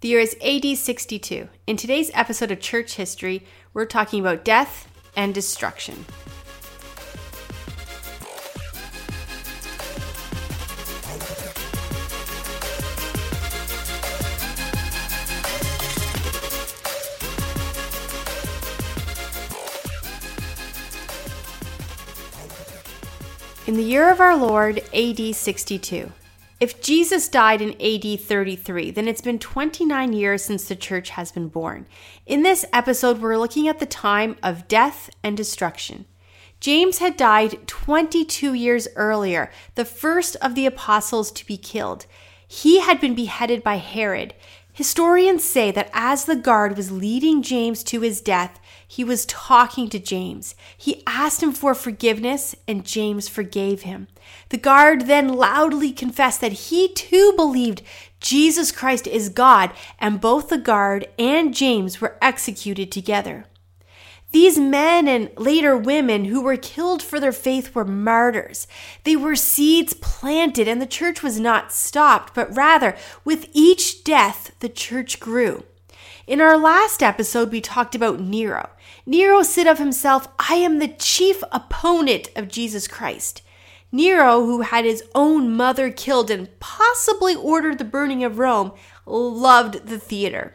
The year is AD 62. In today's episode of Church History, we're talking about death and destruction. In the year of our Lord, AD 62. If Jesus died in AD 33, then it's been 29 years since the church has been born. In this episode, we're looking at the time of death and destruction. James had died 22 years earlier, the first of the apostles to be killed. He had been beheaded by Herod. Historians say that as the guard was leading James to his death, he was talking to James. He asked him for forgiveness, and James forgave him. The guard then loudly confessed that he too believed Jesus Christ is God, and both the guard and James were executed together. These men and later women who were killed for their faith were martyrs. They were seeds planted, and the church was not stopped, but rather, with each death, the church grew. In our last episode, we talked about Nero. Nero said of himself, I am the chief opponent of Jesus Christ. Nero, who had his own mother killed and possibly ordered the burning of Rome, loved the theater.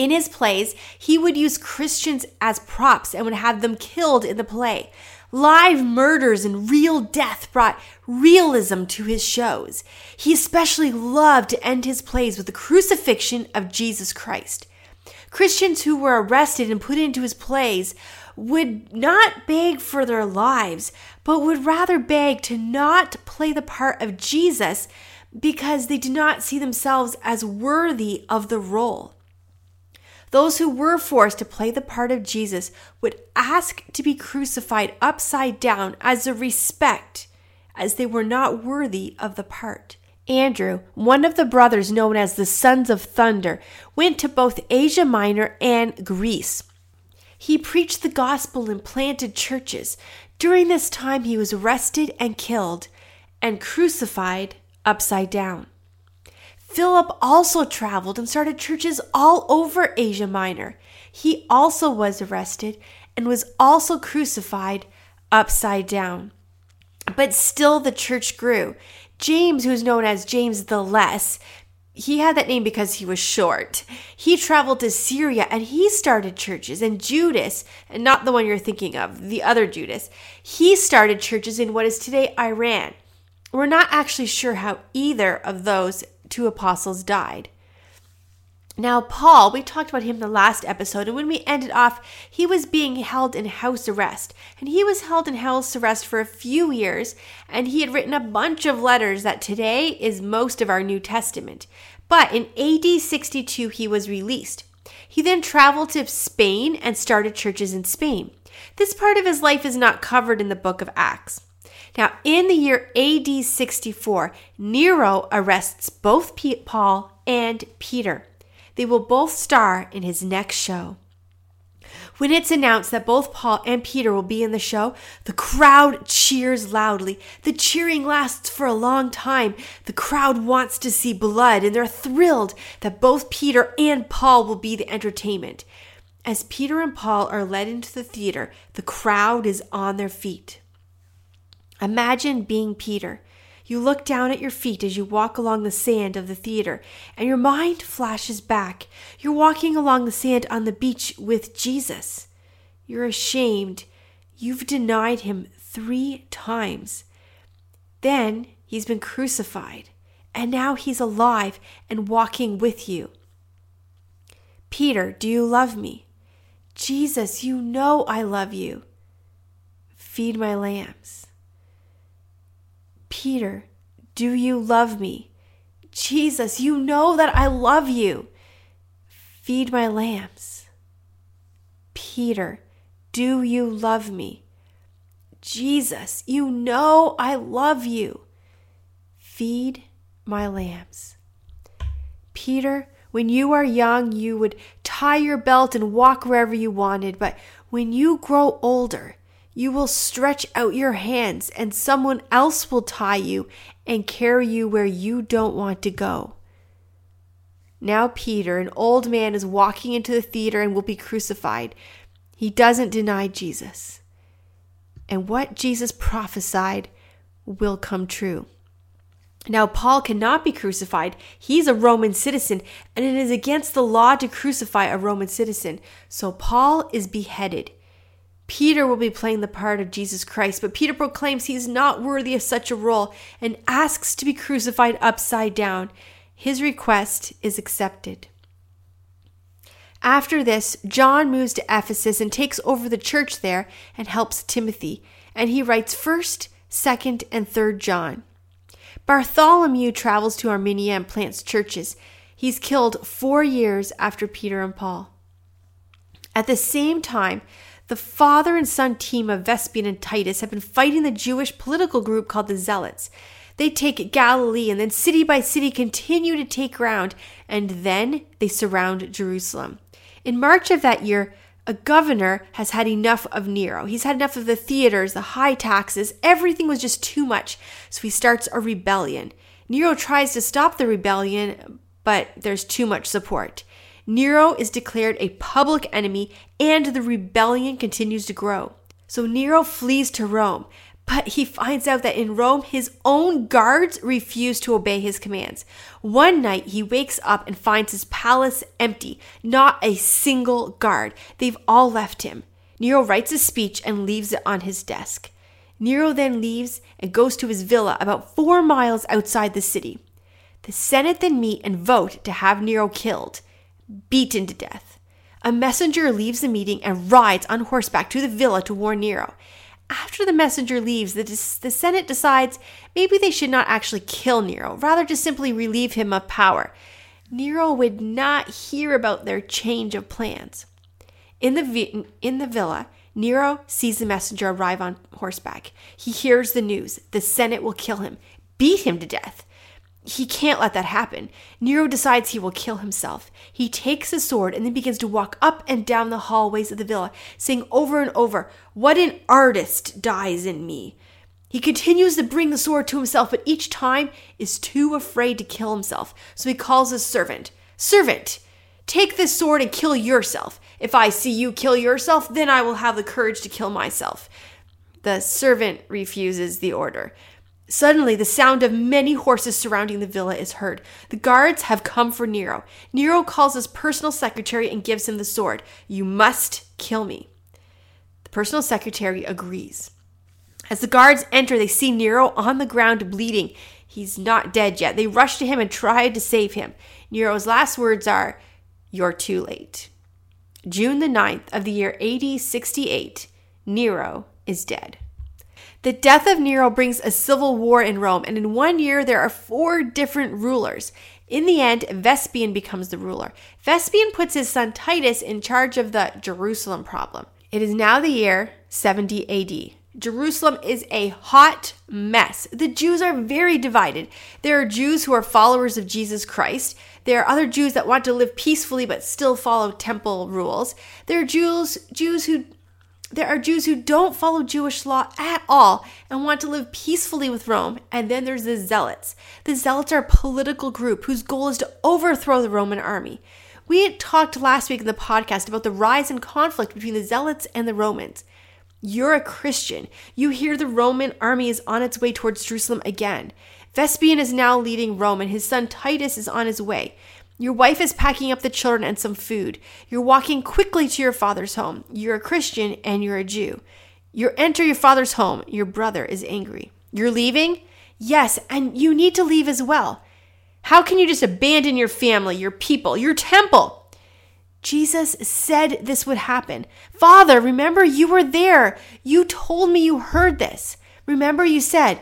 In his plays, he would use Christians as props and would have them killed in the play. Live murders and real death brought realism to his shows. He especially loved to end his plays with the crucifixion of Jesus Christ. Christians who were arrested and put into his plays would not beg for their lives, but would rather beg to not play the part of Jesus because they did not see themselves as worthy of the role. Those who were forced to play the part of Jesus would ask to be crucified upside down as a respect, as they were not worthy of the part. Andrew, one of the brothers known as the Sons of Thunder, went to both Asia Minor and Greece. He preached the gospel and planted churches. During this time, he was arrested and killed and crucified upside down. Philip also traveled and started churches all over Asia Minor. He also was arrested and was also crucified upside down. But still, the church grew. James, who's known as James the Less, he had that name because he was short. He traveled to Syria and he started churches. And Judas, and not the one you're thinking of, the other Judas, he started churches in what is today Iran. We're not actually sure how either of those two apostles died. Now, Paul, we talked about him the last episode, and when we ended off, he was being held in house arrest. And he was held in house arrest for a few years, and he had written a bunch of letters that today is most of our New Testament. But in AD 62, he was released. He then traveled to Spain and started churches in Spain. This part of his life is not covered in the book of Acts. Now, in the year AD 64, Nero arrests both Paul and Peter. They will both star in his next show. When it's announced that both Paul and Peter will be in the show, the crowd cheers loudly. The cheering lasts for a long time. The crowd wants to see blood, and they're thrilled that both Peter and Paul will be the entertainment. As Peter and Paul are led into the theater, the crowd is on their feet. Imagine being Peter. You look down at your feet as you walk along the sand of the theater, and your mind flashes back. You're walking along the sand on the beach with Jesus. You're ashamed. You've denied him three times. Then he's been crucified, and now he's alive and walking with you. Peter, do you love me? Jesus, you know I love you. Feed my lambs. Peter, do you love me? Jesus, you know that I love you. Feed my lambs. Peter, do you love me? Jesus, you know I love you. Feed my lambs. Peter, when you are young, you would tie your belt and walk wherever you wanted, but when you grow older, you will stretch out your hands, and someone else will tie you and carry you where you don't want to go. Now, Peter, an old man, is walking into the theater and will be crucified. He doesn't deny Jesus. And what Jesus prophesied will come true. Now, Paul cannot be crucified. He's a Roman citizen, and it is against the law to crucify a Roman citizen. So, Paul is beheaded. Peter will be playing the part of Jesus Christ, but Peter proclaims he is not worthy of such a role and asks to be crucified upside down. His request is accepted. After this, John moves to Ephesus and takes over the church there and helps Timothy, and he writes 1st, 2nd, and 3rd John. Bartholomew travels to Armenia and plants churches. He's killed four years after Peter and Paul. At the same time, the father and son team of Vespasian and Titus have been fighting the Jewish political group called the Zealots. They take Galilee and then city by city continue to take ground, and then they surround Jerusalem. In March of that year, a governor has had enough of Nero. He's had enough of the theaters, the high taxes, everything was just too much. So he starts a rebellion. Nero tries to stop the rebellion, but there's too much support. Nero is declared a public enemy and the rebellion continues to grow. So Nero flees to Rome. But he finds out that in Rome, his own guards refuse to obey his commands. One night, he wakes up and finds his palace empty, not a single guard. They've all left him. Nero writes a speech and leaves it on his desk. Nero then leaves and goes to his villa about four miles outside the city. The Senate then meet and vote to have Nero killed, beaten to death. A messenger leaves the meeting and rides on horseback to the villa to warn Nero after the messenger leaves, the, the Senate decides maybe they should not actually kill Nero, rather just simply relieve him of power. Nero would not hear about their change of plans. In the, in the villa, Nero sees the messenger arrive on horseback. He hears the news the Senate will kill him, beat him to death he can't let that happen. Nero decides he will kill himself. He takes his sword and then begins to walk up and down the hallways of the villa, saying over and over, What an artist dies in me. He continues to bring the sword to himself, but each time is too afraid to kill himself. So he calls his servant, Servant, take this sword and kill yourself. If I see you kill yourself, then I will have the courage to kill myself. The servant refuses the order. Suddenly, the sound of many horses surrounding the villa is heard. The guards have come for Nero. Nero calls his personal secretary and gives him the sword. You must kill me. The personal secretary agrees. As the guards enter, they see Nero on the ground bleeding. He's not dead yet. They rush to him and try to save him. Nero's last words are, You're too late. June the 9th of the year AD 68, Nero is dead. The death of Nero brings a civil war in Rome, and in one year there are four different rulers. In the end, Vespian becomes the ruler. Vespian puts his son Titus in charge of the Jerusalem problem. It is now the year 70 AD. Jerusalem is a hot mess. The Jews are very divided. There are Jews who are followers of Jesus Christ. There are other Jews that want to live peacefully but still follow temple rules. There are Jews Jews who there are Jews who don't follow Jewish law at all and want to live peacefully with Rome. And then there's the Zealots. The Zealots are a political group whose goal is to overthrow the Roman army. We had talked last week in the podcast about the rise in conflict between the Zealots and the Romans. You're a Christian. You hear the Roman army is on its way towards Jerusalem again. Vespasian is now leading Rome, and his son Titus is on his way. Your wife is packing up the children and some food. You're walking quickly to your father's home. You're a Christian and you're a Jew. You enter your father's home. Your brother is angry. You're leaving? Yes, and you need to leave as well. How can you just abandon your family, your people, your temple? Jesus said this would happen. Father, remember you were there. You told me you heard this. Remember you said,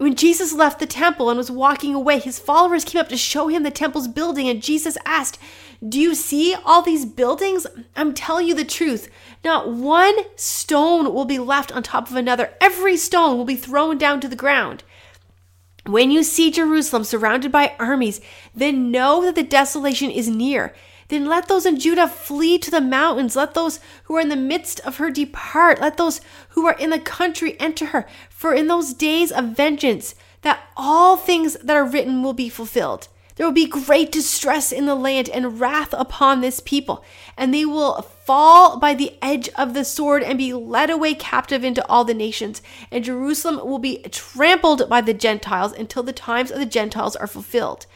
when Jesus left the temple and was walking away, his followers came up to show him the temple's building, and Jesus asked, Do you see all these buildings? I'm telling you the truth. Not one stone will be left on top of another, every stone will be thrown down to the ground. When you see Jerusalem surrounded by armies, then know that the desolation is near. Then let those in Judah flee to the mountains. Let those who are in the midst of her depart. Let those who are in the country enter her. For in those days of vengeance, that all things that are written will be fulfilled. There will be great distress in the land and wrath upon this people, and they will fall by the edge of the sword and be led away captive into all the nations. And Jerusalem will be trampled by the Gentiles until the times of the Gentiles are fulfilled.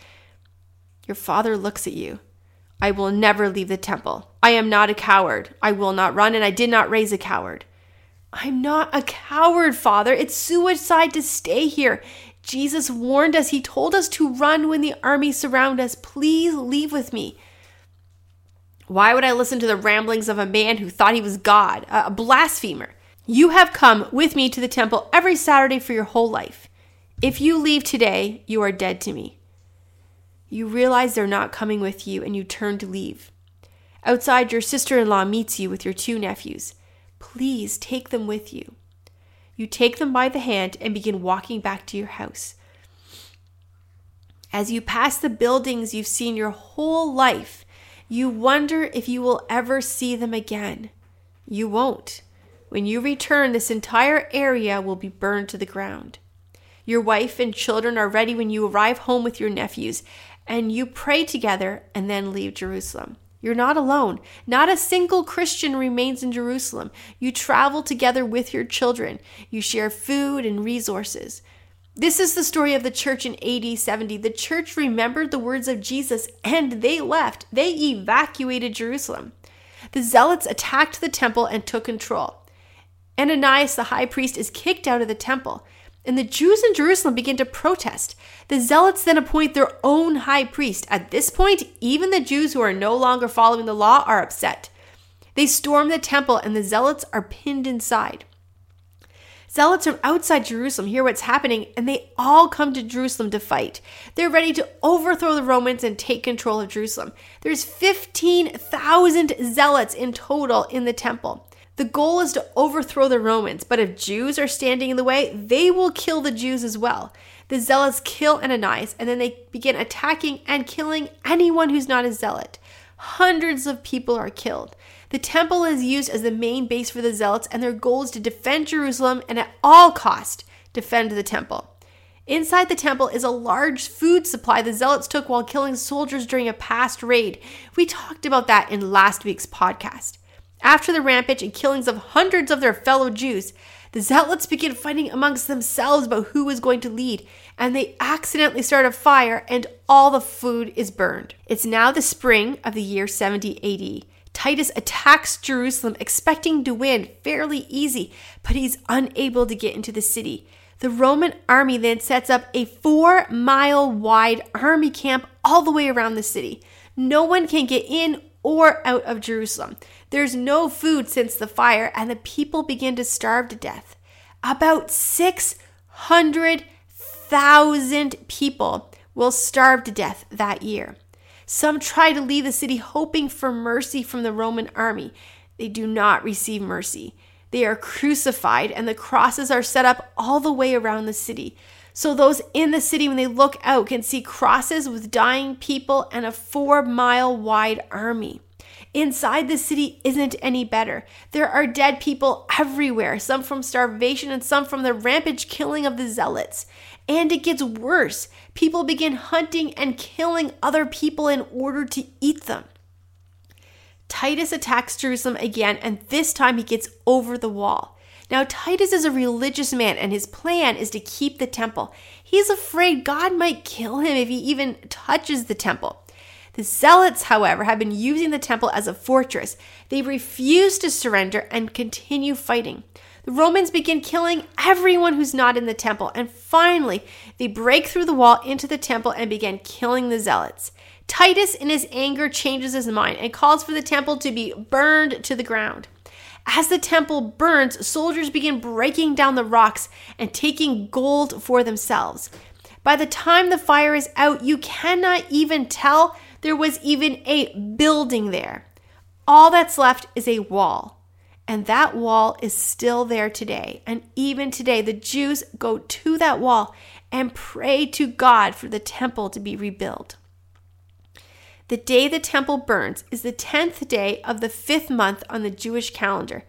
Your father looks at you. I will never leave the temple. I am not a coward. I will not run, and I did not raise a coward. I'm not a coward, Father. It's suicide to stay here. Jesus warned us. He told us to run when the army surround us. Please leave with me. Why would I listen to the ramblings of a man who thought he was God, a blasphemer? You have come with me to the temple every Saturday for your whole life. If you leave today, you are dead to me. You realize they're not coming with you and you turn to leave. Outside, your sister in law meets you with your two nephews. Please take them with you. You take them by the hand and begin walking back to your house. As you pass the buildings you've seen your whole life, you wonder if you will ever see them again. You won't. When you return, this entire area will be burned to the ground. Your wife and children are ready when you arrive home with your nephews, and you pray together and then leave Jerusalem. You're not alone. Not a single Christian remains in Jerusalem. You travel together with your children. You share food and resources. This is the story of the church in AD 70. The church remembered the words of Jesus and they left. They evacuated Jerusalem. The zealots attacked the temple and took control. Ananias, the high priest, is kicked out of the temple. And the Jews in Jerusalem begin to protest. The Zealots then appoint their own high priest. At this point, even the Jews who are no longer following the law are upset. They storm the temple, and the Zealots are pinned inside. Zealots from outside Jerusalem hear what's happening, and they all come to Jerusalem to fight. They're ready to overthrow the Romans and take control of Jerusalem. There's 15,000 zealots in total in the temple. The goal is to overthrow the Romans, but if Jews are standing in the way, they will kill the Jews as well. The zealots kill Ananias, and then they begin attacking and killing anyone who's not a zealot. Hundreds of people are killed. The temple is used as the main base for the zealots, and their goal is to defend Jerusalem and at all cost defend the temple. Inside the temple is a large food supply the zealots took while killing soldiers during a past raid. We talked about that in last week's podcast. After the rampage and killings of hundreds of their fellow Jews, the zealots begin fighting amongst themselves about who is going to lead, and they accidentally start a fire, and all the food is burned. It's now the spring of the year 70 AD. Titus attacks Jerusalem, expecting to win fairly easy, but he's unable to get into the city. The Roman army then sets up a four mile wide army camp all the way around the city. No one can get in or out of Jerusalem. There's no food since the fire, and the people begin to starve to death. About 600,000 people will starve to death that year. Some try to leave the city hoping for mercy from the Roman army. They do not receive mercy. They are crucified, and the crosses are set up all the way around the city. So those in the city, when they look out, can see crosses with dying people and a four mile wide army. Inside the city isn't any better. There are dead people everywhere, some from starvation and some from the rampage killing of the zealots. And it gets worse. People begin hunting and killing other people in order to eat them. Titus attacks Jerusalem again, and this time he gets over the wall. Now, Titus is a religious man, and his plan is to keep the temple. He's afraid God might kill him if he even touches the temple. The Zealots, however, have been using the temple as a fortress. They refuse to surrender and continue fighting. The Romans begin killing everyone who's not in the temple, and finally, they break through the wall into the temple and begin killing the Zealots. Titus, in his anger, changes his mind and calls for the temple to be burned to the ground. As the temple burns, soldiers begin breaking down the rocks and taking gold for themselves. By the time the fire is out, you cannot even tell there was even a building there. All that's left is a wall. And that wall is still there today. And even today, the Jews go to that wall and pray to God for the temple to be rebuilt. The day the temple burns is the 10th day of the fifth month on the Jewish calendar,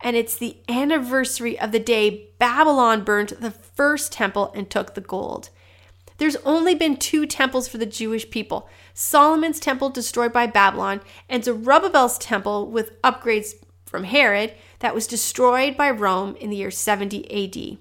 and it's the anniversary of the day Babylon burned the first temple and took the gold. There's only been two temples for the Jewish people Solomon's temple destroyed by Babylon, and Zerubbabel's temple with upgrades from Herod that was destroyed by Rome in the year 70 AD.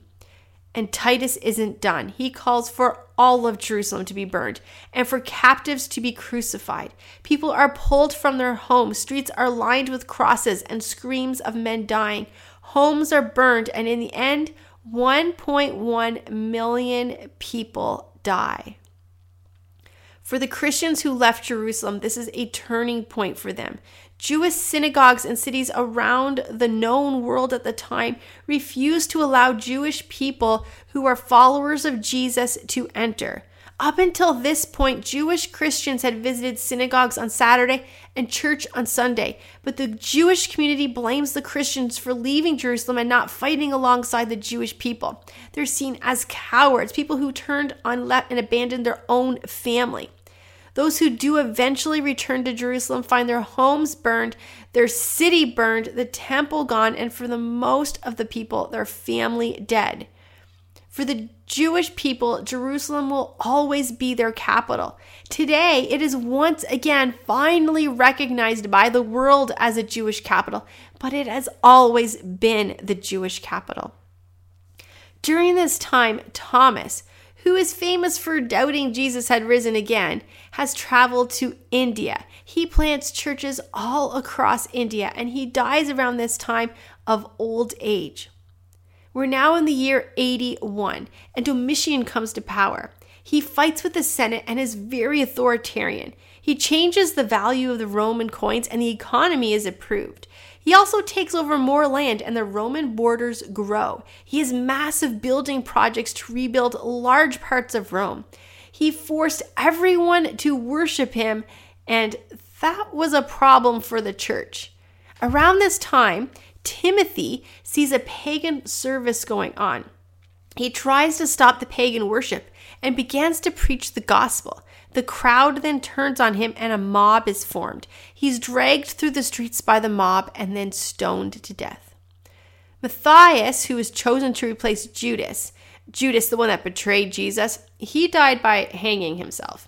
And Titus isn't done. He calls for all of Jerusalem to be burned and for captives to be crucified. People are pulled from their homes. Streets are lined with crosses and screams of men dying. Homes are burned, and in the end, 1.1 million people die. For the Christians who left Jerusalem, this is a turning point for them. Jewish synagogues in cities around the known world at the time refused to allow Jewish people who are followers of Jesus to enter. Up until this point, Jewish Christians had visited synagogues on Saturday and church on Sunday, but the Jewish community blames the Christians for leaving Jerusalem and not fighting alongside the Jewish people. They're seen as cowards, people who turned on left and abandoned their own family. Those who do eventually return to Jerusalem find their homes burned, their city burned, the temple gone, and for the most of the people, their family dead. For the Jewish people, Jerusalem will always be their capital. Today, it is once again finally recognized by the world as a Jewish capital, but it has always been the Jewish capital. During this time, Thomas, who is famous for doubting Jesus had risen again, has traveled to India. He plants churches all across India and he dies around this time of old age. We're now in the year 81 and Domitian comes to power. He fights with the Senate and is very authoritarian. He changes the value of the Roman coins and the economy is improved. He also takes over more land and the Roman borders grow. He has massive building projects to rebuild large parts of Rome. He forced everyone to worship him, and that was a problem for the church. Around this time, Timothy sees a pagan service going on. He tries to stop the pagan worship and begins to preach the gospel. The crowd then turns on him and a mob is formed. He's dragged through the streets by the mob and then stoned to death. Matthias, who was chosen to replace Judas, Judas, the one that betrayed Jesus, he died by hanging himself.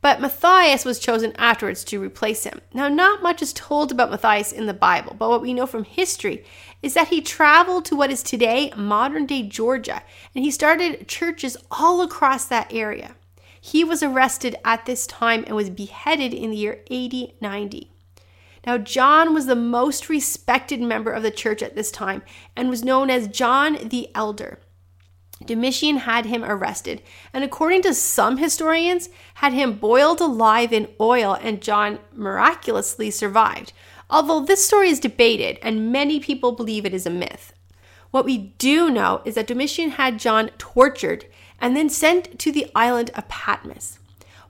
But Matthias was chosen afterwards to replace him. Now, not much is told about Matthias in the Bible, but what we know from history is that he traveled to what is today modern day Georgia, and he started churches all across that area. He was arrested at this time and was beheaded in the year 80 90. Now, John was the most respected member of the church at this time and was known as John the Elder. Domitian had him arrested, and according to some historians, had him boiled alive in oil, and John miraculously survived. Although this story is debated, and many people believe it is a myth. What we do know is that Domitian had John tortured and then sent to the island of Patmos.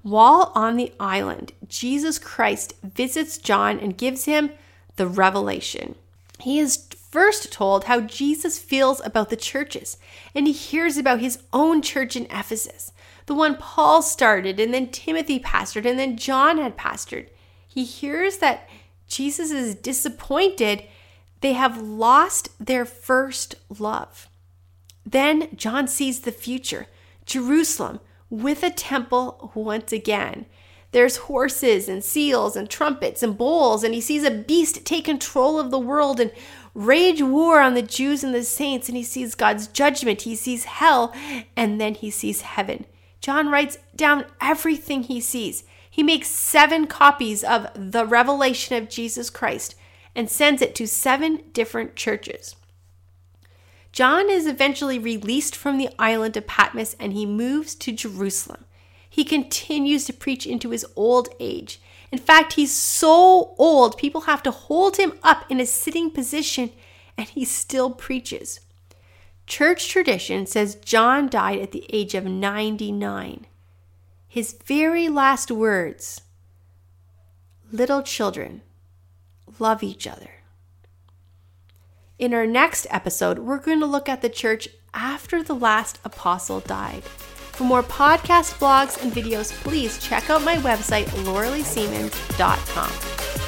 While on the island, Jesus Christ visits John and gives him the revelation. He is first told how Jesus feels about the churches, and he hears about his own church in Ephesus, the one Paul started, and then Timothy pastored, and then John had pastored. He hears that Jesus is disappointed they have lost their first love. Then John sees the future. Jerusalem with a temple once again. There's horses and seals and trumpets and bowls, and he sees a beast take control of the world and rage war on the Jews and the saints, and he sees God's judgment, he sees hell, and then he sees heaven. John writes down everything he sees. He makes seven copies of the revelation of Jesus Christ and sends it to seven different churches. John is eventually released from the island of Patmos and he moves to Jerusalem. He continues to preach into his old age. In fact, he's so old, people have to hold him up in a sitting position and he still preaches. Church tradition says John died at the age of 99. His very last words Little children, love each other. In our next episode, we're going to look at the church after the last apostle died. For more podcast, blogs, and videos, please check out my website, lauraleesiemens.com.